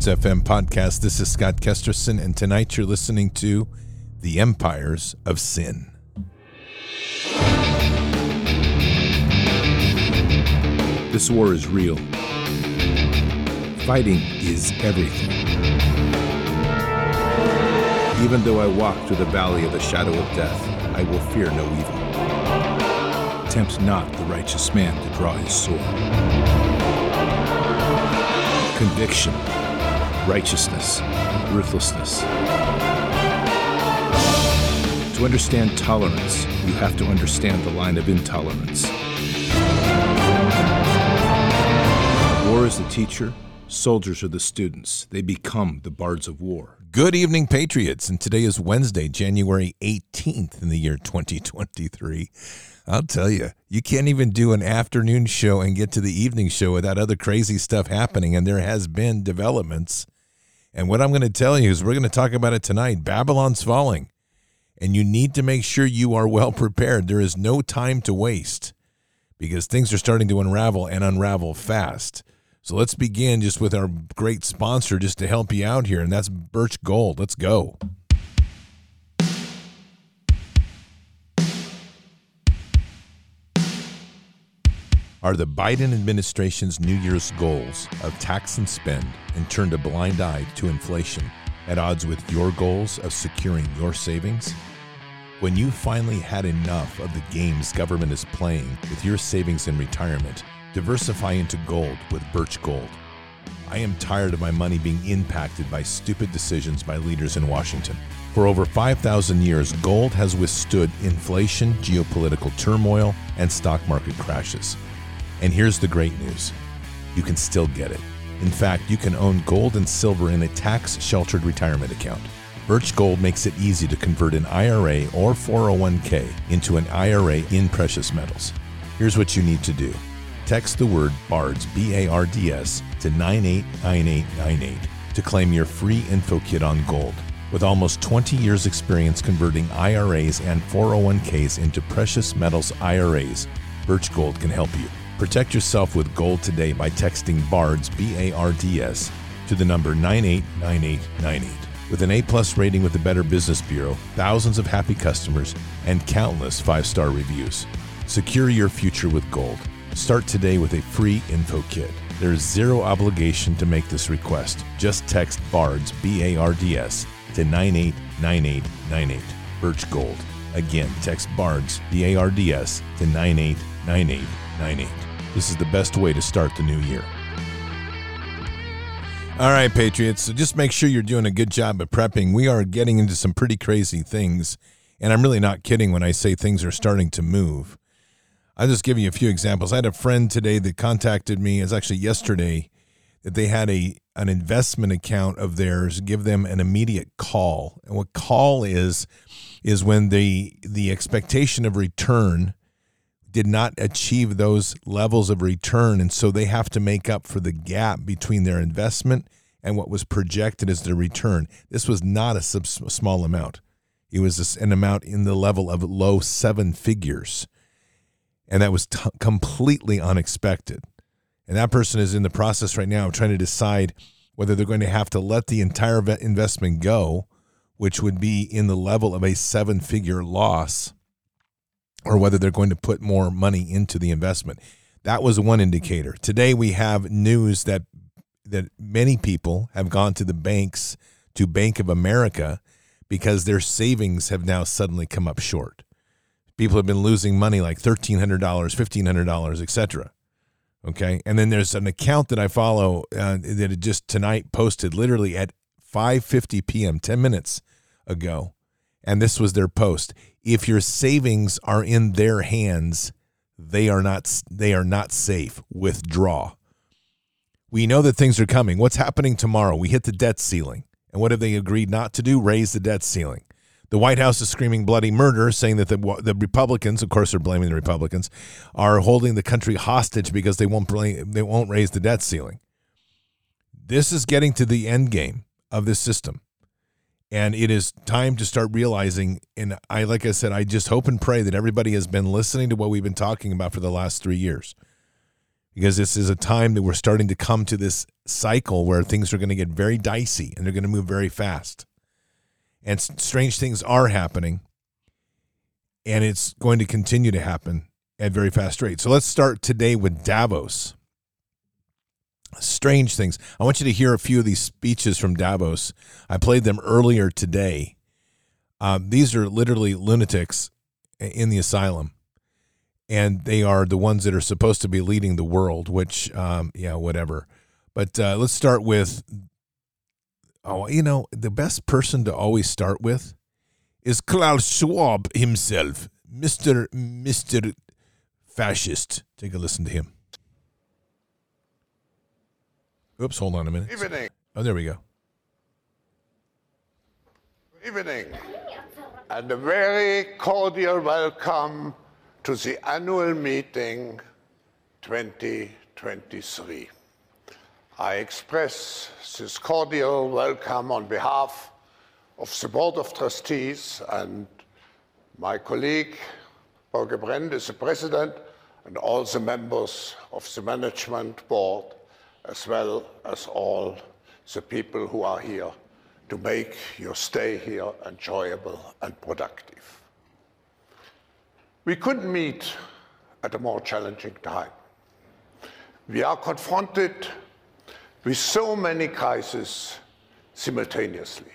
Bards FM podcast. This is Scott Kesterson, and tonight you're listening to The Empires of Sin. This war is real. Fighting is everything. Even though I walk through the valley of the shadow of death, I will fear no evil. Tempt not the righteous man to draw his sword. Conviction, righteousness, ruthlessness. To understand tolerance, you have to understand the line of intolerance. War is the teacher, soldiers are the students. They become the bards of war. Good evening, Patriots. And today is Wednesday, January 18th in the year 2023. I'll tell you, you can't even do an afternoon show and get to the evening show without other crazy stuff happening. And there has been developments. And what I'm going to tell you is we're going to talk about it tonight. Babylon's falling. And you need to make sure you are well prepared. There is no time to waste because things are starting to unravel and unravel fast. So let's begin just with our great sponsor just to help you out here, and that's Birch Gold. Let's go. Are the Biden administration's New Year's goals of tax and spend and turned a blind eye to inflation at odds with your goals of securing your savings? When you finally had enough of the games government is playing with your savings and retirement, diversify into gold with Birch Gold. I am tired of my money being impacted by stupid decisions by leaders in Washington. For over 5,000 years, gold has withstood inflation, geopolitical turmoil, and stock market crashes. And here's the great news you can still get it. In fact, you can own gold and silver in a tax sheltered retirement account. Birch Gold makes it easy to convert an IRA or 401k into an IRA in precious metals. Here's what you need to do text the word BARDS, B A R D S, to 989898 to claim your free info kit on gold. With almost 20 years' experience converting IRAs and 401ks into precious metals IRAs, Birch Gold can help you. Protect yourself with gold today by texting BARDS, B A R D S, to the number 989898. With an A plus rating with the Better Business Bureau, thousands of happy customers, and countless five star reviews. Secure your future with gold. Start today with a free info kit. There is zero obligation to make this request. Just text BARDS, B A R D S, to 989898. Birch Gold. Again, text BARDS, B A R D S, to 989898. This is the best way to start the new year. All right, Patriots. So just make sure you're doing a good job at prepping. We are getting into some pretty crazy things. And I'm really not kidding when I say things are starting to move. I'll just give you a few examples. I had a friend today that contacted me, it's actually yesterday, that they had a an investment account of theirs give them an immediate call. And what call is is when the the expectation of return did not achieve those levels of return and so they have to make up for the gap between their investment and what was projected as their return. This was not a small amount. It was an amount in the level of low seven figures and that was t- completely unexpected. And that person is in the process right now of trying to decide whether they're going to have to let the entire investment go, which would be in the level of a seven figure loss, or whether they're going to put more money into the investment. That was one indicator. Today we have news that that many people have gone to the banks to Bank of America because their savings have now suddenly come up short people have been losing money like $1300 $1500 etc okay and then there's an account that i follow uh, that just tonight posted literally at 5.50 p.m 10 minutes ago and this was their post. If your savings are in their hands they are not they are not safe. Withdraw. We know that things are coming. What's happening tomorrow? We hit the debt ceiling. And what have they agreed not to do? Raise the debt ceiling. The White House is screaming bloody murder, saying that the the Republicans, of course, they're blaming the Republicans, are holding the country hostage because they won't blame, they won't raise the debt ceiling. This is getting to the end game of this system, and it is time to start realizing. And I, like I said, I just hope and pray that everybody has been listening to what we've been talking about for the last three years, because this is a time that we're starting to come to this cycle where things are going to get very dicey and they're going to move very fast. And strange things are happening. And it's going to continue to happen at very fast rates. So let's start today with Davos. Strange things. I want you to hear a few of these speeches from Davos. I played them earlier today. Um, these are literally lunatics in the asylum and they are the ones that are supposed to be leading the world. Which, um, yeah, whatever. But uh, let's start with. Oh, you know, the best person to always start with is Klaus Schwab himself, Mister Mister Fascist. Take a listen to him. Oops, hold on a minute. Evening. Oh, there we go. Evening. And a very cordial welcome to the annual meeting 2023. I express this cordial welcome on behalf of the Board of Trustees and my colleague, Borge Brende, is the President, and all the members of the Management Board, as well as all the people who are here to make your stay here enjoyable and productive. We couldn't meet at a more challenging time. We are confronted with so many crises simultaneously.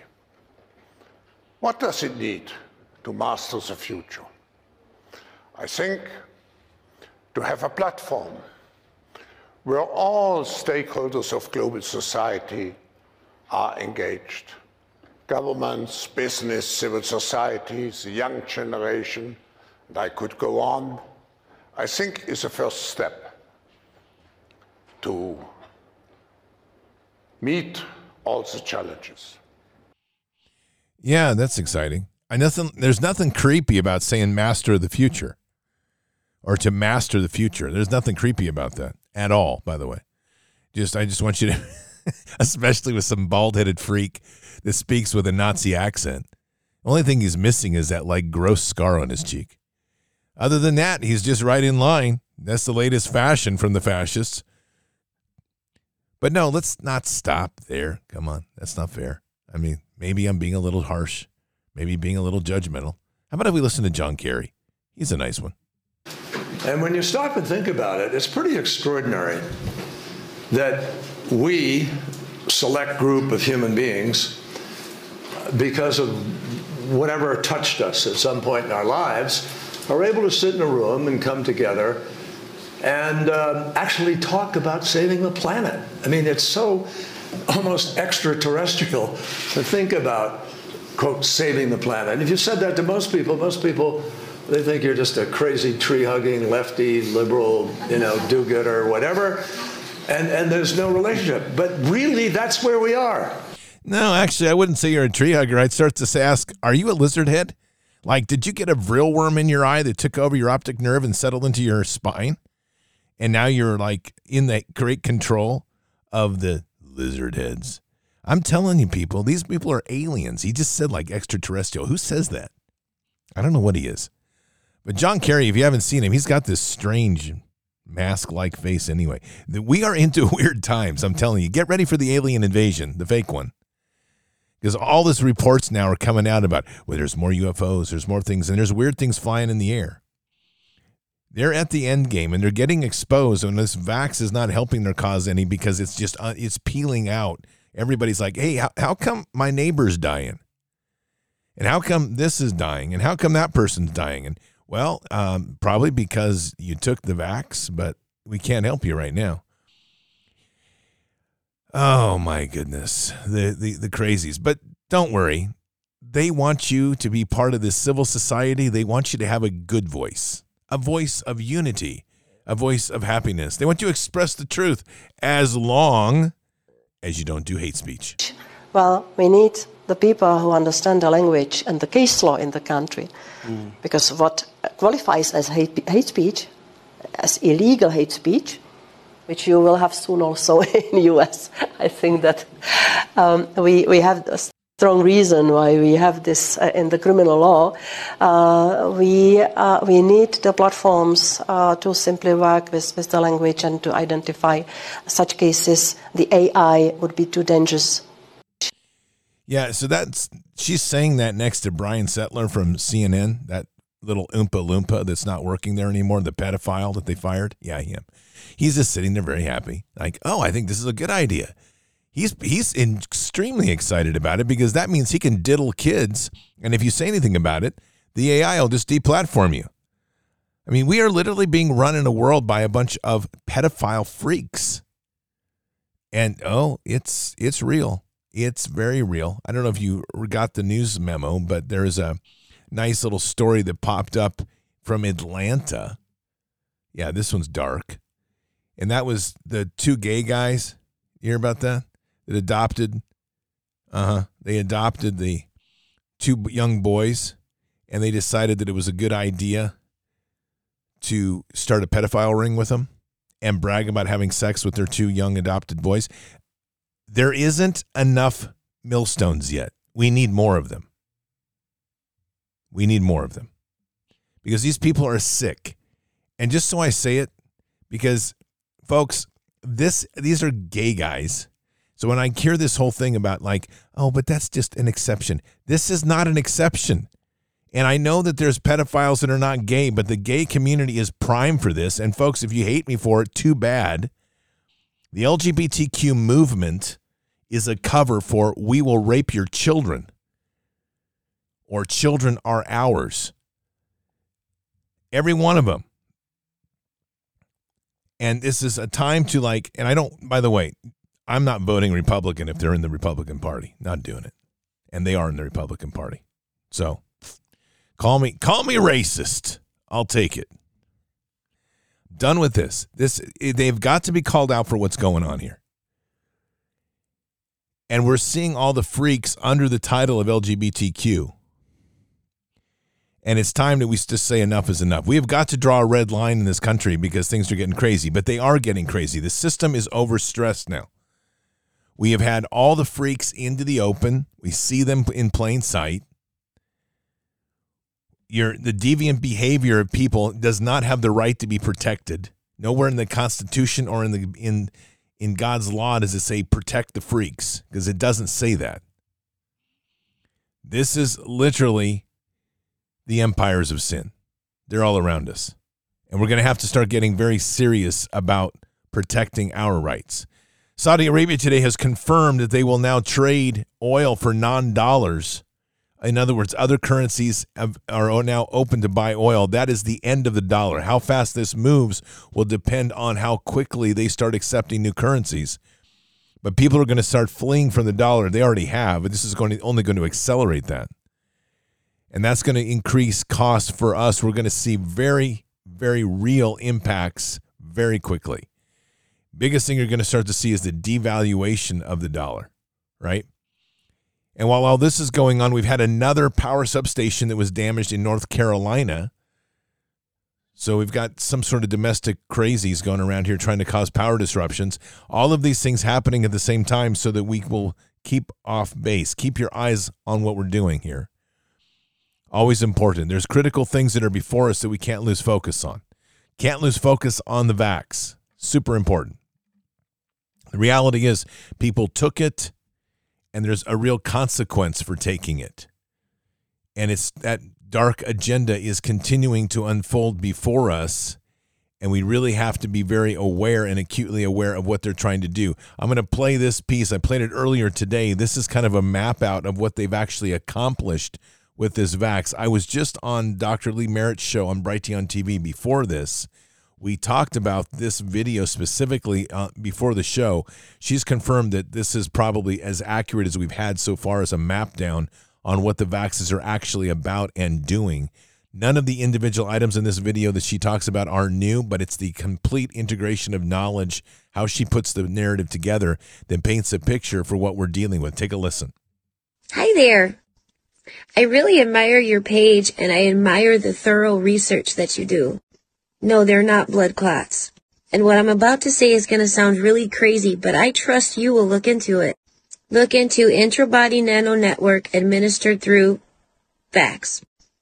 What does it need to master the future? I think to have a platform where all stakeholders of global society are engaged governments, business, civil societies, the young generation, and I could go on, I think is a first step to meet all the challenges. Yeah, that's exciting. I nothing there's nothing creepy about saying master of the future or to master the future. There's nothing creepy about that at all, by the way. Just I just want you to especially with some bald-headed freak that speaks with a Nazi accent. The only thing he's missing is that like gross scar on his cheek. Other than that, he's just right in line. That's the latest fashion from the fascists. But no, let's not stop there. Come on. That's not fair. I mean, maybe I'm being a little harsh, maybe being a little judgmental. How about if we listen to John Kerry? He's a nice one. And when you stop and think about it, it's pretty extraordinary that we, select group of human beings, because of whatever touched us at some point in our lives, are able to sit in a room and come together and uh, actually talk about saving the planet. I mean, it's so almost extraterrestrial to think about, quote, saving the planet. And if you said that to most people, most people, they think you're just a crazy tree hugging, lefty, liberal, you know, do gooder, or whatever. And, and there's no relationship. But really, that's where we are. No, actually, I wouldn't say you're a tree hugger. I'd start to ask, are you a lizard head? Like, did you get a vril worm in your eye that took over your optic nerve and settled into your spine? And now you're like in that great control of the lizard heads. I'm telling you, people, these people are aliens. He just said like extraterrestrial. Who says that? I don't know what he is. But John Kerry, if you haven't seen him, he's got this strange mask like face anyway. We are into weird times. I'm telling you. Get ready for the alien invasion, the fake one because all these reports now are coming out about well, there's more UFOs, there's more things, and there's weird things flying in the air. They're at the end game and they're getting exposed, and this vax is not helping their cause any because it's just uh, it's peeling out. Everybody's like, hey, how, how come my neighbor's dying? And how come this is dying? And how come that person's dying? And well, um, probably because you took the vax, but we can't help you right now. Oh my goodness, the, the the crazies. But don't worry, they want you to be part of this civil society. They want you to have a good voice, a voice of unity, a voice of happiness. They want you to express the truth as long as you don't do hate speech. Well, we need the people who understand the language and the case law in the country. Mm. Because what qualifies as hate, hate speech, as illegal hate speech, which you will have soon also in the US. I think that um, we, we have a strong reason why we have this uh, in the criminal law. Uh, we uh, we need the platforms uh, to simply work with, with the language and to identify such cases. The AI would be too dangerous. Yeah, so that's she's saying that next to Brian Stelter from CNN, that little Oompa Loompa that's not working there anymore, the pedophile that they fired. Yeah, him. He's just sitting there very happy, like, oh, I think this is a good idea he's he's extremely excited about it because that means he can diddle kids, and if you say anything about it, the AI will just deplatform you. I mean, we are literally being run in a world by a bunch of pedophile freaks. And oh, it's it's real. It's very real. I don't know if you got the news memo, but there is a nice little story that popped up from Atlanta. Yeah, this one's dark. And that was the two gay guys. You hear about that? that adopted uh-huh they adopted the two young boys and they decided that it was a good idea to start a pedophile ring with them and brag about having sex with their two young adopted boys there isn't enough millstones yet we need more of them we need more of them because these people are sick and just so i say it because folks this these are gay guys so when I hear this whole thing about like, oh, but that's just an exception. This is not an exception. And I know that there's pedophiles that are not gay, but the gay community is prime for this. And folks, if you hate me for it, too bad. The LGBTQ movement is a cover for we will rape your children or children are ours. Every one of them. And this is a time to like, and I don't, by the way, I'm not voting Republican if they're in the Republican Party. Not doing it. And they are in the Republican Party. So call me call me racist. I'll take it. Done with this. This they've got to be called out for what's going on here. And we're seeing all the freaks under the title of LGBTQ. And it's time that we just say enough is enough. We have got to draw a red line in this country because things are getting crazy, but they are getting crazy. The system is overstressed now. We have had all the freaks into the open. We see them in plain sight. Your the deviant behavior of people does not have the right to be protected. Nowhere in the Constitution or in the in in God's law does it say protect the freaks because it doesn't say that. This is literally the empires of sin. They're all around us. And we're going to have to start getting very serious about protecting our rights. Saudi Arabia today has confirmed that they will now trade oil for non dollars. In other words, other currencies are now open to buy oil. That is the end of the dollar. How fast this moves will depend on how quickly they start accepting new currencies. But people are going to start fleeing from the dollar. They already have, but this is going to, only going to accelerate that. And that's going to increase costs for us. We're going to see very, very real impacts very quickly biggest thing you're going to start to see is the devaluation of the dollar, right? And while all this is going on, we've had another power substation that was damaged in North Carolina. So we've got some sort of domestic crazies going around here trying to cause power disruptions. All of these things happening at the same time so that we will keep off base. Keep your eyes on what we're doing here. Always important. There's critical things that are before us that we can't lose focus on. Can't lose focus on the vax. Super important. The reality is, people took it, and there's a real consequence for taking it. And it's that dark agenda is continuing to unfold before us. And we really have to be very aware and acutely aware of what they're trying to do. I'm going to play this piece. I played it earlier today. This is kind of a map out of what they've actually accomplished with this vax. I was just on Dr. Lee Merritt's show on Brighteon TV before this, we talked about this video specifically uh, before the show. She's confirmed that this is probably as accurate as we've had so far as a map down on what the vaxes are actually about and doing. None of the individual items in this video that she talks about are new, but it's the complete integration of knowledge, how she puts the narrative together that paints a picture for what we're dealing with. Take a listen. Hi there. I really admire your page and I admire the thorough research that you do. No, they're not blood clots. And what I'm about to say is going to sound really crazy, but I trust you will look into it. Look into intrabody nano network administered through VAX.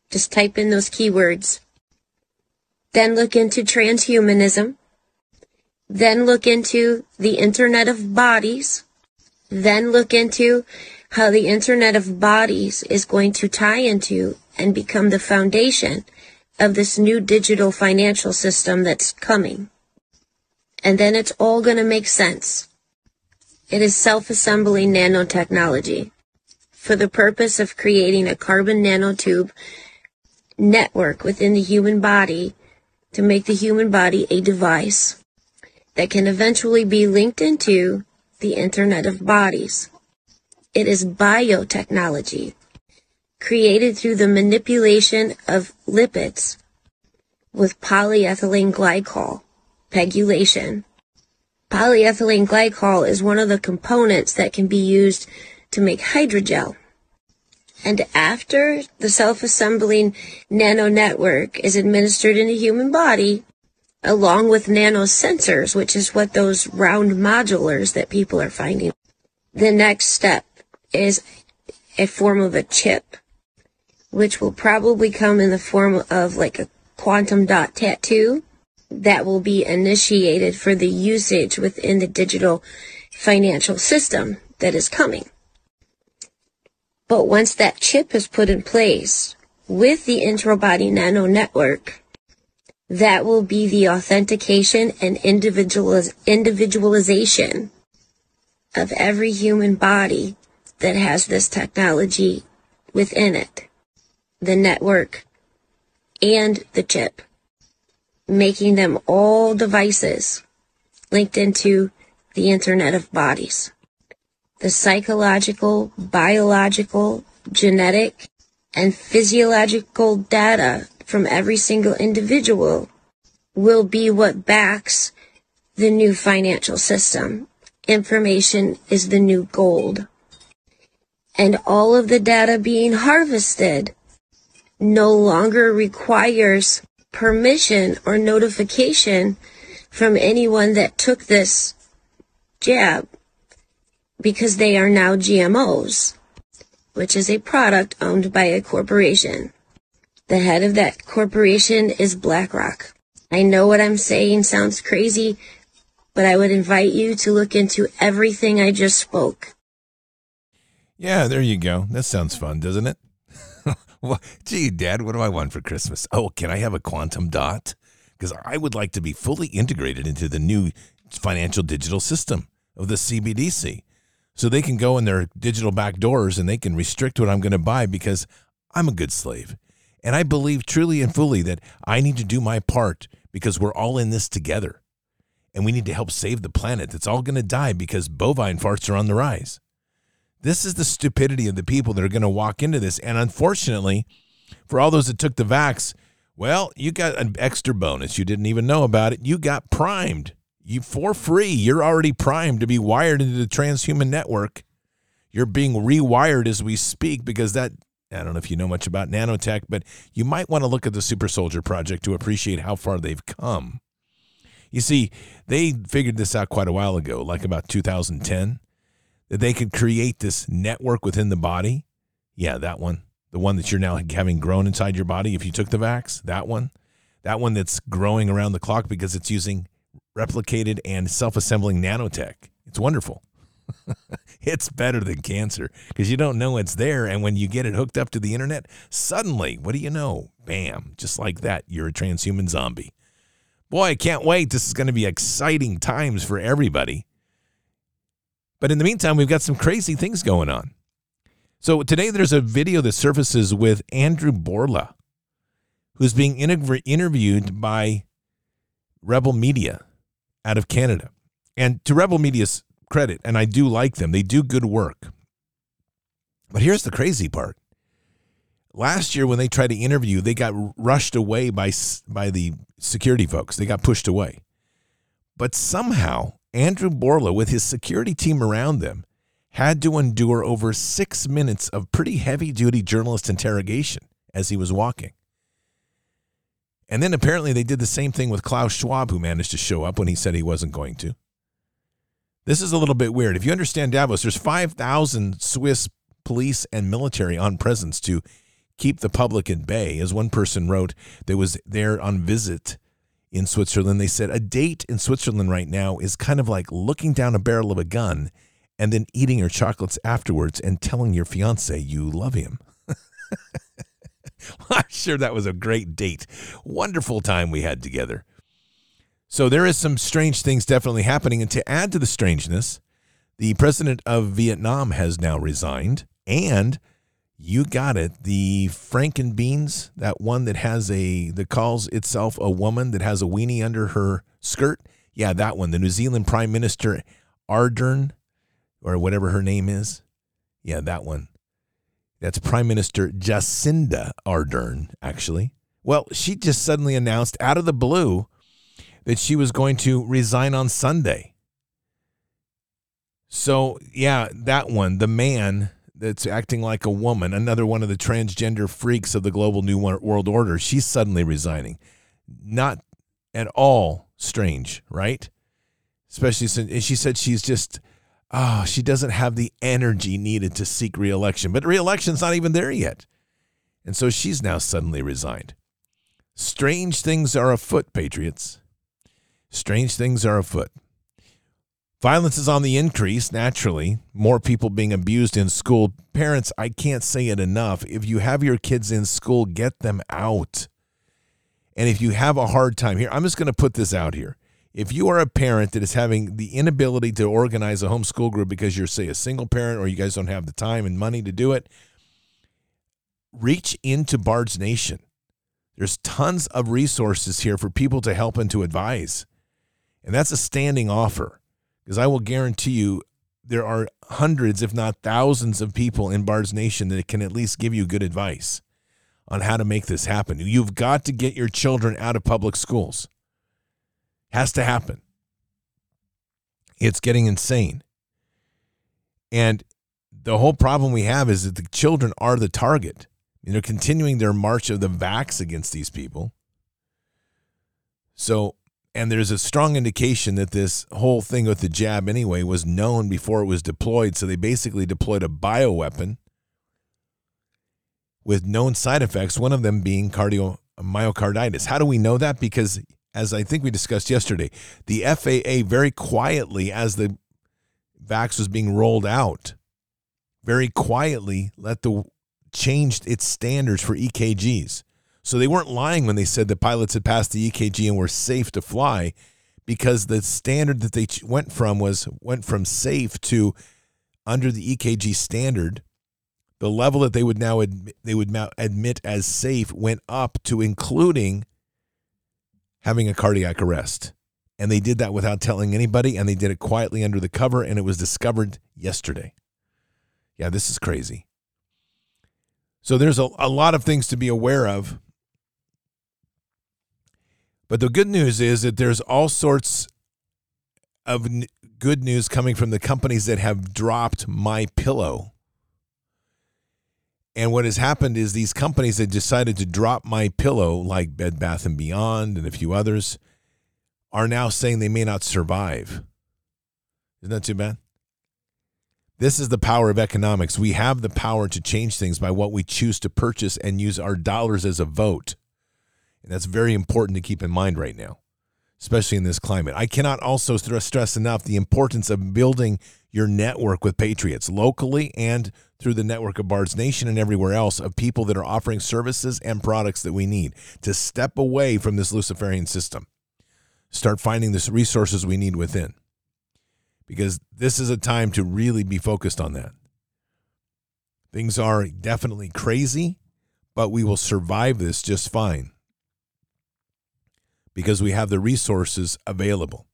Just type in those keywords. Then look into transhumanism. Then look into the Internet of Bodies. Then look into how the Internet of Bodies is going to tie into and become the foundation of this new digital financial system that's coming. And then it's all going to make sense. It is self-assembling nanotechnology for the purpose of creating a carbon nanotube network within the human body to make the human body a device that can eventually be linked into the Internet of Bodies. It is biotechnology created through the manipulation of lipids with polyethylene glycol, pegylation. Polyethylene glycol is one of the components that can be used to make hydrogel. And after the self-assembling nano network is administered in a human body, along with nanosensors, which is what those round modulars that people are finding, the next step is a form of a chip, which will probably come in the form of like a quantum dot tattoo that will be initiated for the usage within the digital financial system that is coming. But once that chip is put in place with the intrabody nano network, that will be the authentication and individualiz- individualization of every human body that has this technology within it. The network and the chip, making them all devices linked into the Internet of Bodies the psychological, biological, genetic, and physiological data from every single individual will be what backs the new financial system. Information is the new gold. And all of the data being harvested no longer requires permission or notification from anyone that took this jab because they are now GMOs, which is a product owned by a corporation. The head of that corporation is BlackRock. I know what I'm saying sounds crazy, but I would invite you to look into everything I just spoke. Yeah, there you go. That sounds fun, doesn't it? Gee, Dad, what do I want for Christmas? Oh, can I have a quantum dot? Because I would like to be fully integrated into the new financial digital system of the CBDC so they can go in their digital back doors and they can restrict what I'm going to buy because I'm a good slave. And I believe truly and fully that I need to do my part because we're all in this together. And we need to help save the planet that's all going to die because bovine farts are on the rise. This is the stupidity of the people that are going to walk into this. And unfortunately, for all those that took the vax, well, you got an extra bonus. You didn't even know about it. You got primed you for free. You're already primed to be wired into the transhuman network. You're being rewired as we speak because that I don't know if you know much about nanotech, but you might want to look at the Super Soldier project to appreciate how far they've come. You see, they figured this out quite a while ago, like about 2010, that they could create this network within the body. Yeah, that one. The one that you're now having grown inside your body if you took the vax, that one. That one that's growing around the clock because it's using replicated and self assembling nanotech. It's wonderful. it's better than cancer because you don't know it's there. And when you get it hooked up to the internet, suddenly, what do you know? Bam, just like that, you're a transhuman zombie. Boy, I can't wait. This is going to be exciting times for everybody. But in the meantime, we've got some crazy things going on. So today there's a video that surfaces with Andrew Bourla, who's being interviewed by Rebel Media out of Canada. And to Rebel Media's credit, and I do like them, they do good work. But here's the crazy part. Last year, when they tried to interview, they got rushed away by, by the security folks. They got pushed away. But somehow, Andrew Bourla, with his security team around them, had to endure over six minutes of pretty heavy duty journalist interrogation as he was walking. And then apparently they did the same thing with Klaus Schwab, who managed to show up when he said he wasn't going to. This is a little bit weird. If you understand Davos, there's 5,000 Swiss police and military on presence to keep the public at bay. As one person wrote that was there on visit in Switzerland, they said a date in Switzerland right now is kind of like looking down a barrel of a gun and then eating your chocolates afterwards and telling your fiance you love him. I'm sure that was a great date. Wonderful time we had together. So there is some strange things definitely happening. And to add to the strangeness, the president of Vietnam has now resigned. And you got it, the Franken Beans, that one that has a that calls itself a woman that has a weenie under her skirt. Yeah, that one. The New Zealand Prime Minister Ardern, or whatever her name is. Yeah, that one. That's Prime Minister Jacinda Ardern, actually. Well, she just suddenly announced out of the blue that she was going to resign on Sunday. So, yeah, that one, the man that's acting like a woman, another one of the transgender freaks of the global new world order, she's suddenly resigning. Not at all strange, right? Especially since she said she's just oh, she doesn't have the energy needed to seek reelection. But reelection's not even there yet. And so she's now suddenly resigned. Strange things are afoot, Patriots. Strange things are afoot. Violence is on the increase, naturally. More people being abused in school. Parents, I can't say it enough. If you have your kids in school, get them out. And if you have a hard time here, I'm just going to put this out here if you are a parent that is having the inability to organize a homeschool group because you're, say, a single parent or you guys don't have the time and money to do it, reach into Bard's Nation. There's tons of resources here for people to help and to advise. And that's a standing offer because I will guarantee you there are hundreds, if not thousands, of people in Bard's Nation that can at least give you good advice on how to make this happen. You've got to get your children out of public schools. Has to happen. It's getting insane. And the whole problem we have is that the children are the target. And they're continuing their march of the vax against these people. So, and there's a strong indication that this whole thing with the jab, anyway, was known before it was deployed. So they basically deployed a bioweapon with known side effects, one of them being cardio myocarditis. How do we know that? Because as I think we discussed yesterday, the FAA very quietly, as the vax was being rolled out, very quietly let the changed its standards for EKGs. So they weren't lying when they said the pilots had passed the EKG and were safe to fly, because the standard that they went from was went from safe to under the EKG standard. The level that they would now admit, they would now admit as safe went up to including having a cardiac arrest. And they did that without telling anybody, and they did it quietly under the cover, and it was discovered yesterday. Yeah, this is crazy. So there's a, a lot of things to be aware of. But the good news is that there's all sorts of n- good news coming from the companies that have dropped my pillow and what has happened is these companies that decided to drop my pillow, like Bed Bath and Beyond and a few others, are now saying they may not survive. Isn't that too bad? This is the power of economics. We have the power to change things by what we choose to purchase and use our dollars as a vote. And that's very important to keep in mind right now, especially in this climate. I cannot also stress enough the importance of building your network with patriots locally and through the network of Bard's Nation and everywhere else of people that are offering services and products that we need to step away from this Luciferian system. Start finding the resources we need within. Because this is a time to really be focused on that. Things are definitely crazy, but we will survive this just fine because we have the resources available.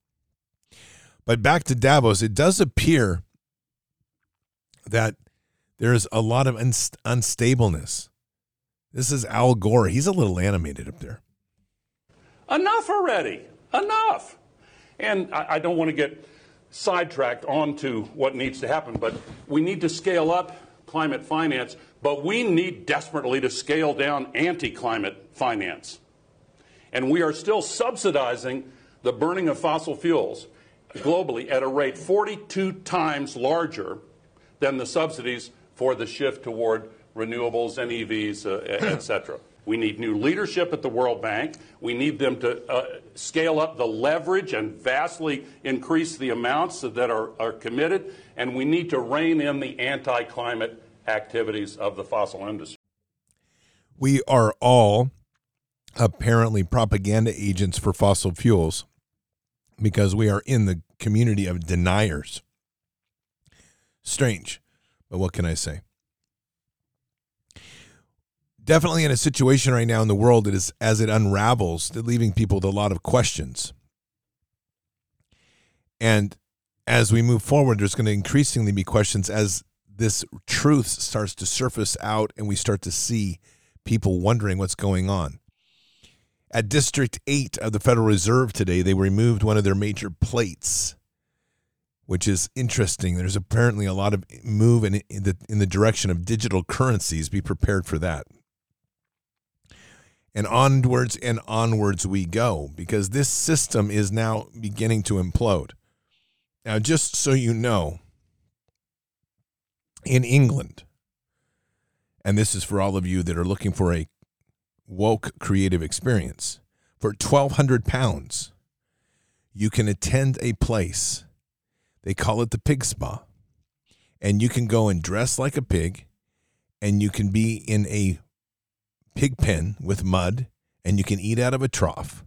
But back to Davos, it does appear that there's a lot of unst- unstableness. This is Al Gore. He's a little animated up there. Enough already. Enough. And I, I don't want to get sidetracked onto what needs to happen, but we need to scale up climate finance, but we need desperately to scale down anti climate finance. And we are still subsidizing the burning of fossil fuels. globally at a rate 42 times larger than the subsidies for the shift toward renewables and EVs, uh, et cetera. We need new leadership at the World Bank. We need them to uh, scale up the leverage and vastly increase the amounts that are, are committed. And we need to rein in the anti climate activities of the fossil industry. We are all apparently propaganda agents for fossil fuels because we are in the community of deniers. Strange, but what can I say? Definitely in a situation right now in the world that is as it unravels, leaving people with a lot of questions. And as we move forward, there's going to increasingly be questions as this truth starts to surface out and we start to see people wondering what's going on. At District 8 of the Federal Reserve today, they removed one of their major plates, which is interesting. There's apparently a lot of move in, the, in the direction of digital currencies. Be prepared for that. And onwards and onwards we go because this system is now beginning to implode. Now, just so you know, in England, and this is for all of you that are looking for a woke creative experience. For 1200 pounds, you can attend a place. They call it the pig spa. And you can go and dress like a pig and you can be in a pig pen with mud and you can eat out of a trough.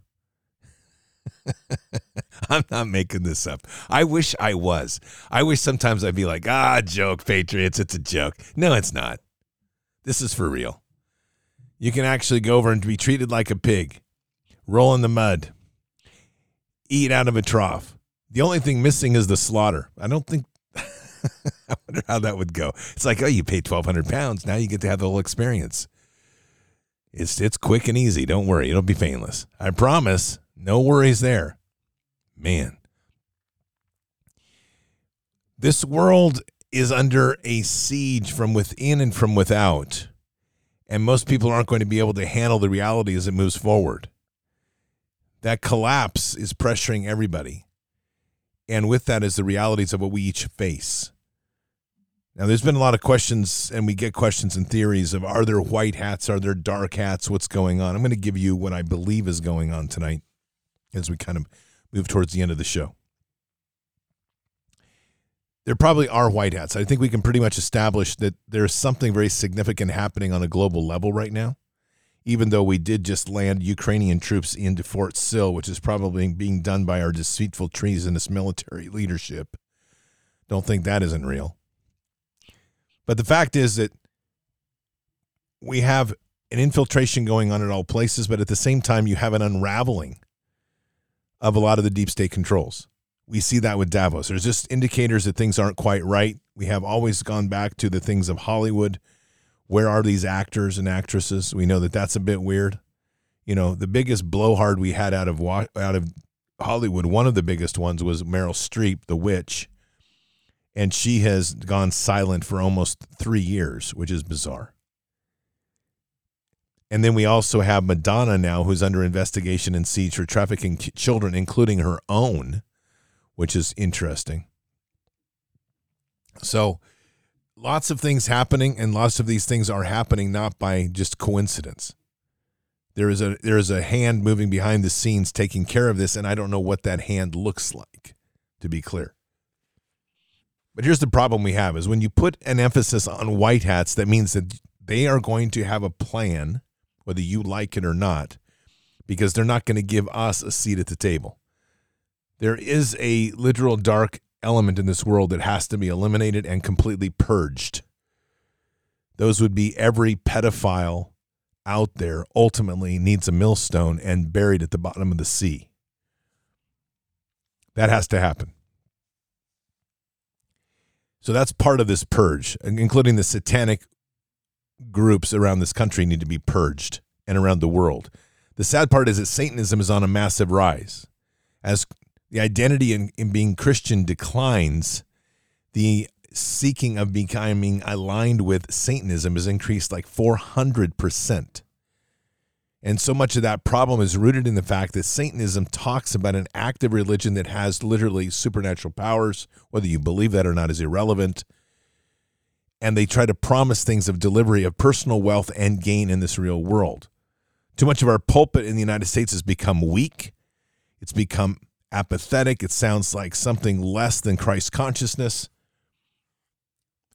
I'm not making this up. I wish I was. I wish sometimes I'd be like, ah, joke, Patriots. It's a joke. No, it's not. This is for real. You can actually go over and be treated like a pig, roll in the mud, eat out of a trough. The only thing missing is the slaughter. I don't think. I wonder how that would go. It's like, oh, you pay twelve hundred pounds. Now you get to have the whole experience. It's it's quick and easy. Don't worry, it'll be painless. I promise. No worries there. Man, this world is under a siege from within and from without and most people aren't going to be able to handle the reality as it moves forward. That collapse is pressuring everybody. And with that is the realities of what we each face. Now, there's been a lot of questions, and we get questions and theories of are there white hats? Are there dark hats? What's going on? I'm going to give you what I believe is going on tonight as we kind of move towards the end of the show there probably are white hats. I think we can pretty much establish that there's something very significant happening on a global level right now. Even though we did just land Ukrainian troops into Fort Sill, which is probably being done by our deceitful treasonous military leadership. Don't think that isn't real. But the fact is that we have an infiltration going on at all places, but at the same time, you have an unraveling of a lot of the deep state controls we see that with Davos. There's just indicators that things aren't quite right. We have always gone back to the things of Hollywood. Where are these actors and actresses? We know that that's a bit weird. You know, the biggest blowhard we had out of out of Hollywood, one of the biggest ones was Meryl Streep, the witch, and she has gone silent for almost three years, which is bizarre. And then we also have Madonna now, who's under investigation and siege for trafficking children, including her own which is interesting. So, lots of things happening, and lots of these things are happening not by just coincidence. There is a there is a hand moving behind the scenes taking care of this, and I don't know what that hand looks like, to be clear. But here's the problem we have is when you put an emphasis on white hats, that means that they are going to have a plan, whether you like it or not, because they're not going to give us a seat at the table. There is a literal dark element in this world that has to be eliminated and completely purged. Those would be every pedophile out there ultimately needs a millstone and buried at the bottom of the sea. That has to happen. So that's part of this purge, including the satanic groups around this country need to be purged and around the world. The sad part is that Satanism is on a massive rise. As the identity in, in being Christian declines, the seeking of becoming aligned with Satanism is increased like 400%. And so much of that problem is rooted in the fact that Satanism talks about an active religion that has literally supernatural powers. Whether you believe that or not is irrelevant. And they try to promise things of delivery of personal wealth and gain in this real world. Too much of our pulpit in the United States has become weak. It's become apathetic. It sounds like something less than Christ consciousness.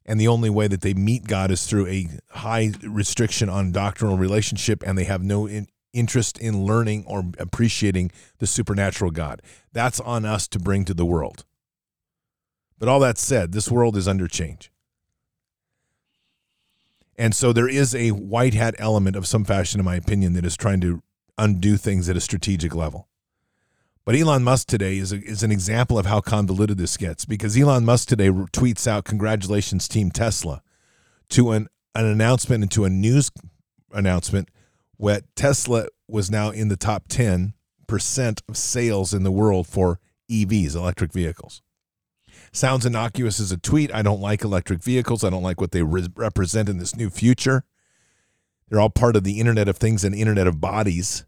And the only way that they meet God is through a high restriction on doctrinal relationship, and they have no in, interest in learning or appreciating the supernatural God. That's on us to bring to the world. But all that said, this world is under change. And so there is a white hat element of some fashion, in my opinion, that is trying to undo things at a strategic level. But Elon Musk today is, a, is an example of how convoluted this gets because Elon Musk today tweets out, Congratulations, Team Tesla, to an, an announcement and to a news announcement where Tesla was now in the top 10% of sales in the world for EVs, electric vehicles. Sounds innocuous as a tweet. I don't like electric vehicles. I don't like what they re- represent in this new future. They're all part of the Internet of Things and Internet of Bodies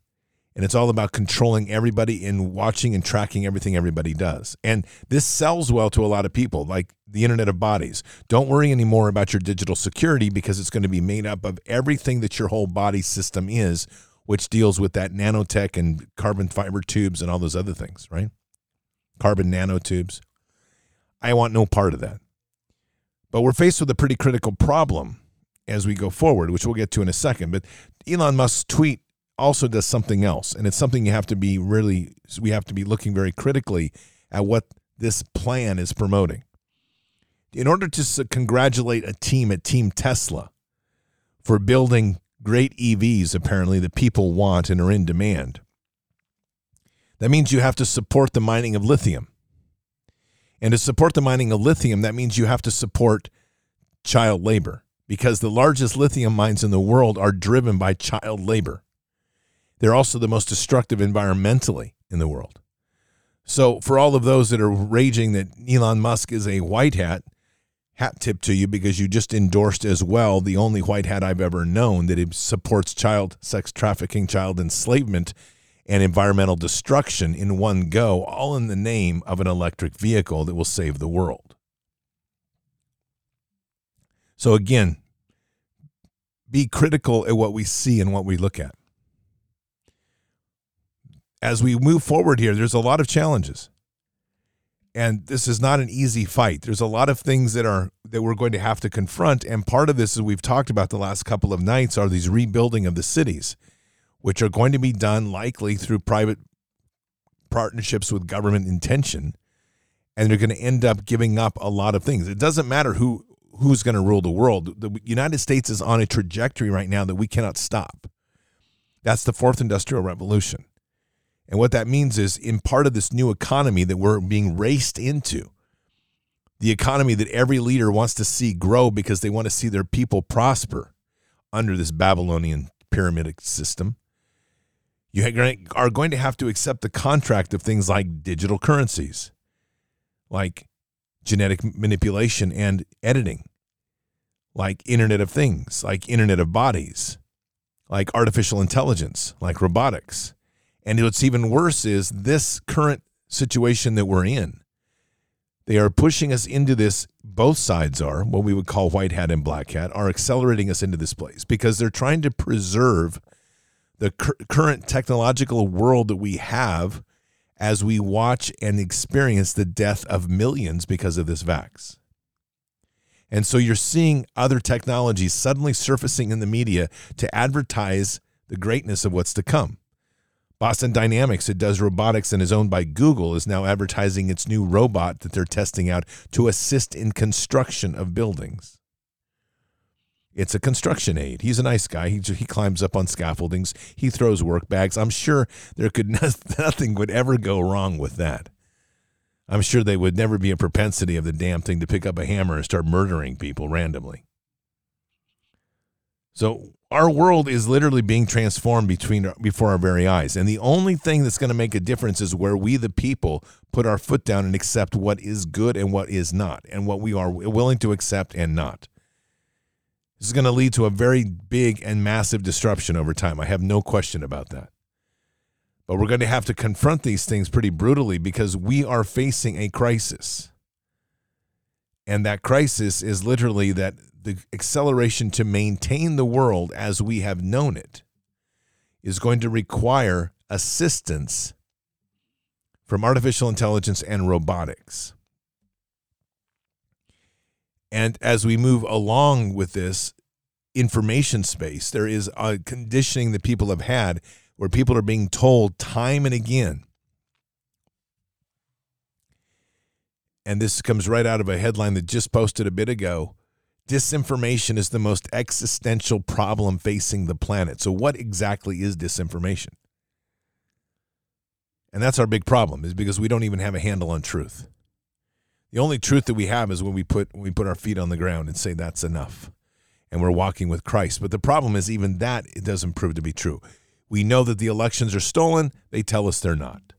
and it's all about controlling everybody and watching and tracking everything everybody does. And this sells well to a lot of people, like the Internet of Bodies. Don't worry anymore about your digital security because it's going to be made up of everything that your whole body system is, which deals with that nanotech and carbon fiber tubes and all those other things, right? Carbon nanotubes. I want no part of that. But we're faced with a pretty critical problem as we go forward, which we'll get to in a second. But Elon Musk's tweet also does something else. And it's something you have to be really we have to be looking very critically at what this plan is promoting. In order to congratulate a team at team tesla for building great evs apparently that people want and are in demand that means you have to support the mining of lithium. And to support the mining of lithium that means you have to support child labor because the largest lithium mines in the world are driven by child labor they're also the most destructive environmentally in the world. So, for all of those that are raging that Elon Musk is a white hat, hat tip to you because you just endorsed as well the only white hat I've ever known that supports child sex trafficking, child enslavement, and environmental destruction in one go, all in the name of an electric vehicle that will save the world. So, again, be critical at what we see and what we look at as we move forward here, there's a lot of challenges. And this is not an easy fight. There's a lot of things that are that we're going to have to confront. And part of this, as we've talked about the last couple of nights, are these rebuilding of the cities, which are going to be done likely through private partnerships with government intention. And they're going to end up giving up a lot of things. It doesn't matter who who's going to rule the world. The United States is on a trajectory right now that we cannot stop. That's the fourth industrial revolution. And what that means is, in part of this new economy that we're being raced into, the economy that every leader wants to see grow because they want to see their people prosper under this Babylonian pyramidic system, you are going to have to accept the contract of things like digital currencies, like genetic manipulation and editing, like Internet of Things, like Internet of Bodies, like artificial intelligence, like robotics and what's even worse is this current situation that we're in. They are pushing us into this, both sides are, what we would call white hat and black hat, are accelerating us into this place because they're trying to preserve the cur- current technological world that we have as we watch and experience the death of millions because of this vax. And so you're seeing other technologies suddenly surfacing in the media to advertise the greatness of what's to come. Boston Dynamics, it does robotics and is owned by Google, is now advertising its new robot that they're testing out to assist in construction of buildings. It's a construction aid. He's a nice guy. He, he climbs up on scaffoldings. He throws work bags. I'm sure there could nothing would ever go wrong with that. I'm sure they would never be a propensity of the damn thing to pick up a hammer and start murdering people randomly. So our world is literally being transformed between before our very eyes and the only thing that's going to make a difference is where we the people put our foot down and accept what is good and what is not and what we are willing to accept and not This is going to lead to a very big and massive disruption over time. I have no question about that. But we're going to have to confront these things pretty brutally because we are facing a crisis. And that crisis is literally that the acceleration to maintain the world as we have known it is going to require assistance from artificial intelligence and robotics. And as we move along with this information space, there is a conditioning that people have had where people are being told time and again. And this comes right out of a headline that just posted a bit ago. Disinformation is the most existential problem facing the planet. So, what exactly is disinformation? And that's our big problem, is because we don't even have a handle on truth. The only truth that we have is when we put when we put our feet on the ground and say that's enough, and we're walking with Christ. But the problem is even that it doesn't prove to be true. We know that the elections are stolen; they tell us they're not.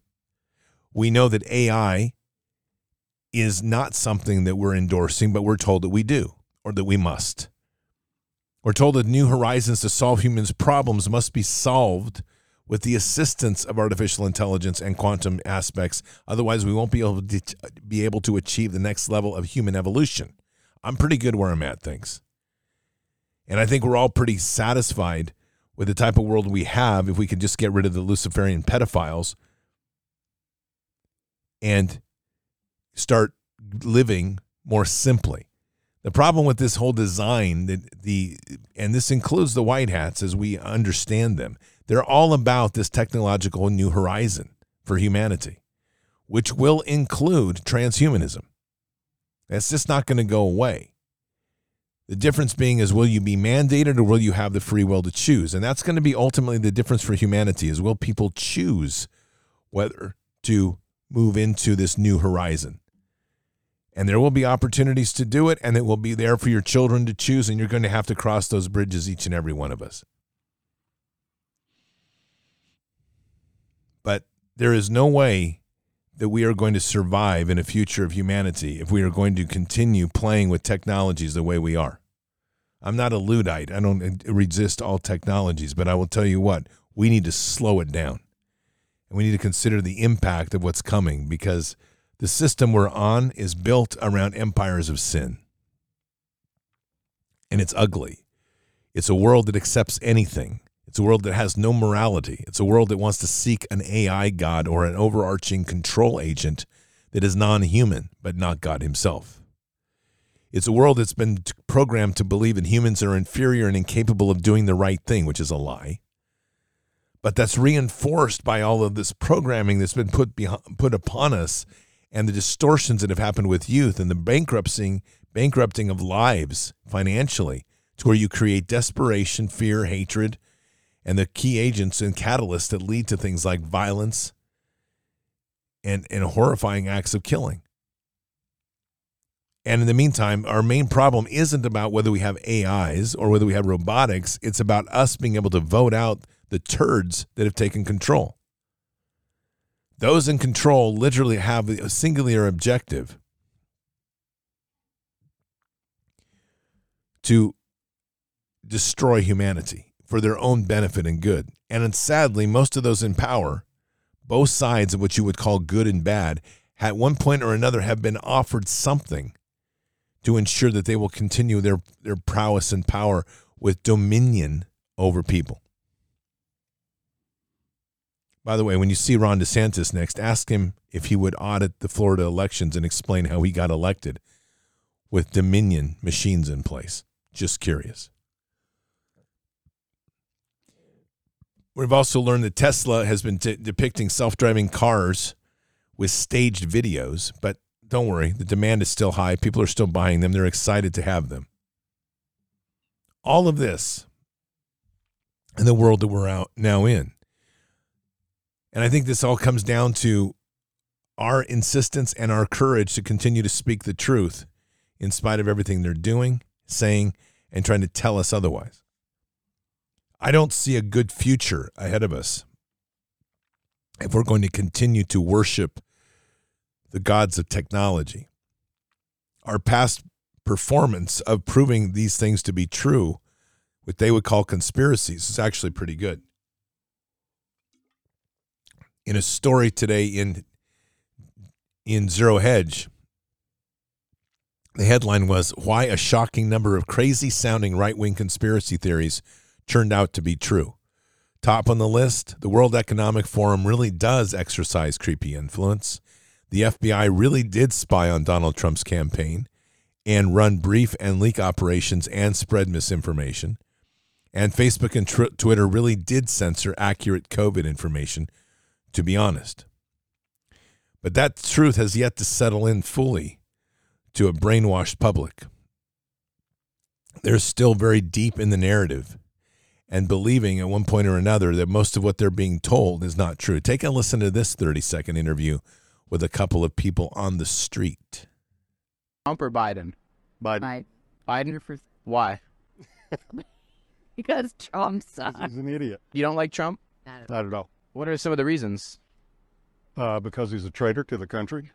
We know that AI is not something that we're endorsing, but we're told that we do or that we must. We're told that new horizons to solve humans' problems must be solved with the assistance of artificial intelligence and quantum aspects. Otherwise, we won't be able to be able to achieve the next level of human evolution. I'm pretty good where I'm at, thanks. And I think we're all pretty satisfied with the type of world we have if we could just get rid of the Luciferian pedophiles and start living more simply. The problem with this whole design that the and this includes the white hats as we understand them they're all about this technological new horizon for humanity, which will include transhumanism. That's just not going to go away. The difference being is will you be mandated or will you have the free will to choose? And that's going to be ultimately the difference for humanity is will people choose whether to move into this new horizon? And there will be opportunities to do it and it will be there for your children to choose and you're going to have to cross those bridges each and every one of us. But there is no way that we are going to survive in a future of humanity if we are going to continue playing with technologies the way we are. I'm not a Luddite. I don't uh, resist all technologies, but I will tell you what, we need to slow it down. And we need to consider the impact of what's coming because the system we're on is built around empires of sin. And it's ugly. It's a world that accepts anything. It's a world that has no morality. It's a world that wants to seek an AI god or an overarching control agent that is non human, but not God himself. It's a world that's been programmed to believe that humans are inferior and incapable of doing the right thing, which is a lie. But that's reinforced by all of this programming that's been put behind, put upon us and the distortions that have happened with youth and the bankrupting bankrupting of lives financially to where you create desperation, fear, hatred, and the key agents and catalysts that lead to things like violence and, and horrifying acts of killing. And in the meantime, our main problem isn't about whether we have AIs or whether we have robotics. It's about us being able to vote out the turds that have taken control. Those in control literally have a singular objective to destroy humanity for their own benefit and good. And sadly, most of those in power, both sides of what you would call good and bad, at one point or another have been offered something to ensure that they will continue their, their prowess and power with dominion over people. By the way, when you see Ron DeSantis next, ask him if he would audit the Florida elections and explain how he got elected with Dominion machines in place. Just curious. We've also learned that Tesla has been t- depicting self driving cars with staged videos, but don't worry, the demand is still high. People are still buying them, they're excited to have them. All of this in the world that we're out now in. And I think this all comes down to our insistence and our courage to continue to speak the truth in spite of everything they're doing, saying, and trying to tell us otherwise. I don't see a good future ahead of us if we're going to continue to worship the gods of technology. Our past performance of proving these things to be true, what they would call conspiracies, is actually pretty good. In a story today in in Zero Hedge, the headline was Why a Shocking Number of Crazy Sounding Right Wing Conspiracy Theories Turned Out to Be True. Top on the list, the World Economic Forum really does exercise creepy influence. The FBI really did spy on Donald Trump's campaign and run brief and leak operations and spread misinformation. And Facebook and tr- Twitter really did censor accurate COVID information, to be honest. But that truth has yet to settle in fully to a brainwashed public. They're still very deep in the narrative and believing at one point or another that most of what they're being told is not true. Take a listen to this 30 second interview with a couple of people on the street. Trump or Biden? Biden. Biden for why? because Trump sucks. He's an idiot. You don't like Trump? Not at all. What are some of the reasons? Uh, because he's a traitor to the country.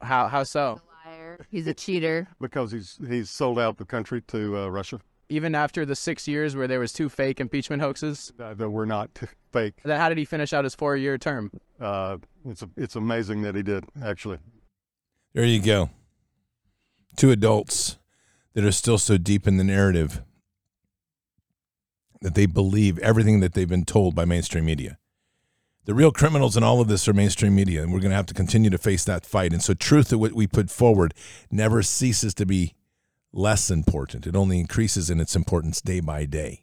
How how so? Liar. He's a cheater. Because he's he's sold out the country to uh, Russia. Even after the six years where there was two fake impeachment hoaxes, Uh, that we're not fake. then how did he finish out his four year term? Uh, it's it's amazing that he did actually. There you go. Two adults that are still so deep in the narrative that they believe everything that they've been told by mainstream media. The real criminals in all of this are mainstream media, and we're going to have to continue to face that fight. And so, truth that what we put forward never ceases to be less important. It only increases in its importance day by day.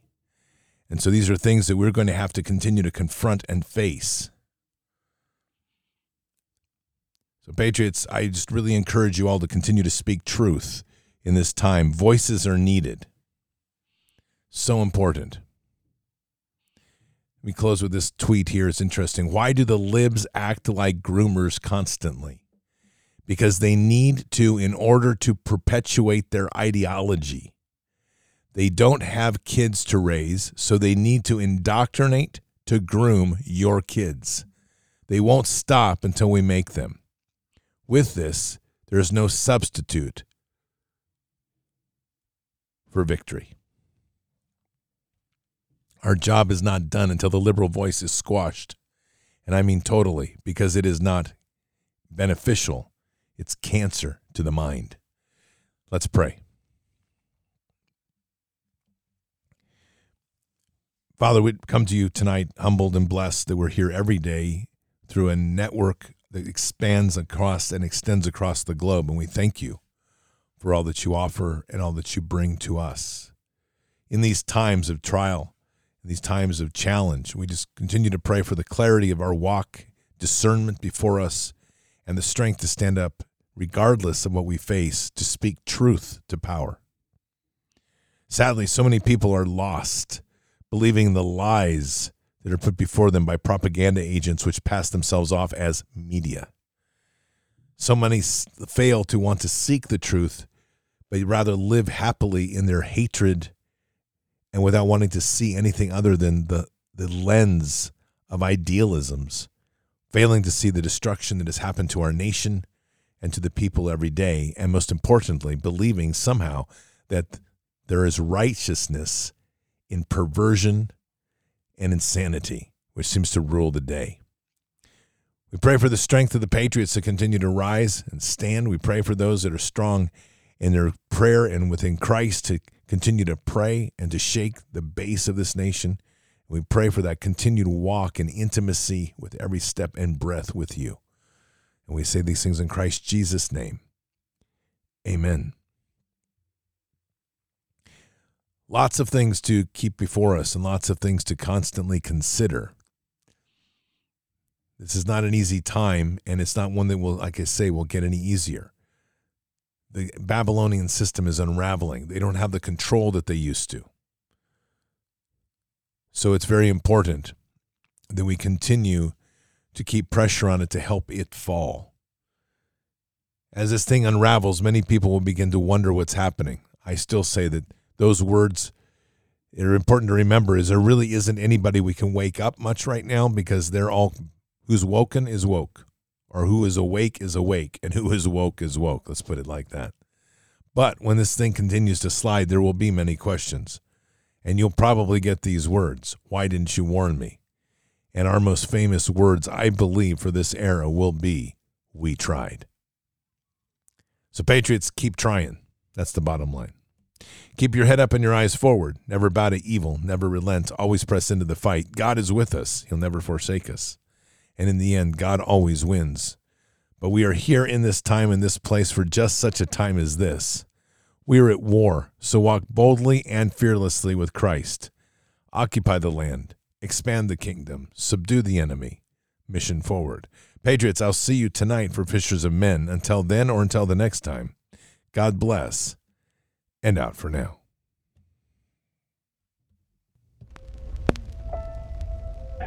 And so, these are things that we're going to have to continue to confront and face. So, Patriots, I just really encourage you all to continue to speak truth in this time. Voices are needed. So important. Let me close with this tweet here. It's interesting. Why do the libs act like groomers constantly? Because they need to in order to perpetuate their ideology. They don't have kids to raise, so they need to indoctrinate to groom your kids. They won't stop until we make them. With this, there is no substitute for victory. Our job is not done until the liberal voice is squashed. And I mean totally, because it is not beneficial. It's cancer to the mind. Let's pray. Father, we come to you tonight humbled and blessed that we're here every day through a network that expands across and extends across the globe. And we thank you for all that you offer and all that you bring to us. In these times of trial, in these times of challenge, we just continue to pray for the clarity of our walk, discernment before us, and the strength to stand up regardless of what we face, to speak truth to power. Sadly, so many people are lost, believing the lies that are put before them by propaganda agents, which pass themselves off as media. So many fail to want to seek the truth, but rather live happily in their hatred and without wanting to see anything other than the, the lens of idealisms, failing to see the destruction that has happened to our nation and to the people every day, and most importantly, believing somehow that there is righteousness in perversion and insanity, which seems to rule the day. We pray for the strength of the patriots to continue to rise and stand. We pray for those that are strong in their prayer and within Christ to continue to pray and to shake the base of this nation. We pray for that continued walk in intimacy with every step and breath with you. And we say these things in Christ Jesus' name. Amen. Lots of things to keep before us and lots of things to constantly consider. This is not an easy time, and it's not one that will, like I say, will get any easier. The Babylonian system is unraveling. They don't have the control that they used to. So it's very important that we continue to keep pressure on it to help it fall. As this thing unravels, many people will begin to wonder what's happening. I still say that those words are important to remember is there really isn't anybody we can wake up much right now because they're all who's woken is woke or who is awake is awake and who is woke is woke let's put it like that But when this thing continues to slide, there will be many questions. And you'll probably get these words Why didn't you warn me? And our most famous words, I believe, for this era will be We tried. So, Patriots, keep trying. That's the bottom line. Keep your head up and your eyes forward. Never bow to evil. Never relent. Always press into the fight. God is with us. He'll never forsake us. And in the end, God always wins. But we are here in this time and this place for just such a time as this. We are at war, so walk boldly and fearlessly with Christ. Occupy the land, expand the kingdom, subdue the enemy. Mission forward. Patriots, I'll see you tonight for Fishers of Men. Until then or until the next time, God bless and out for now.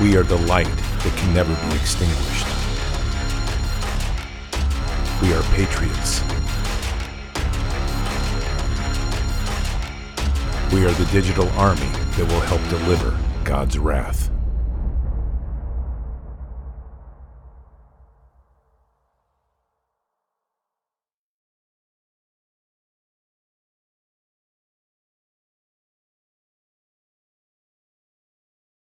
We are the light that can never be extinguished. We are patriots. We are the digital army that will help deliver God's wrath.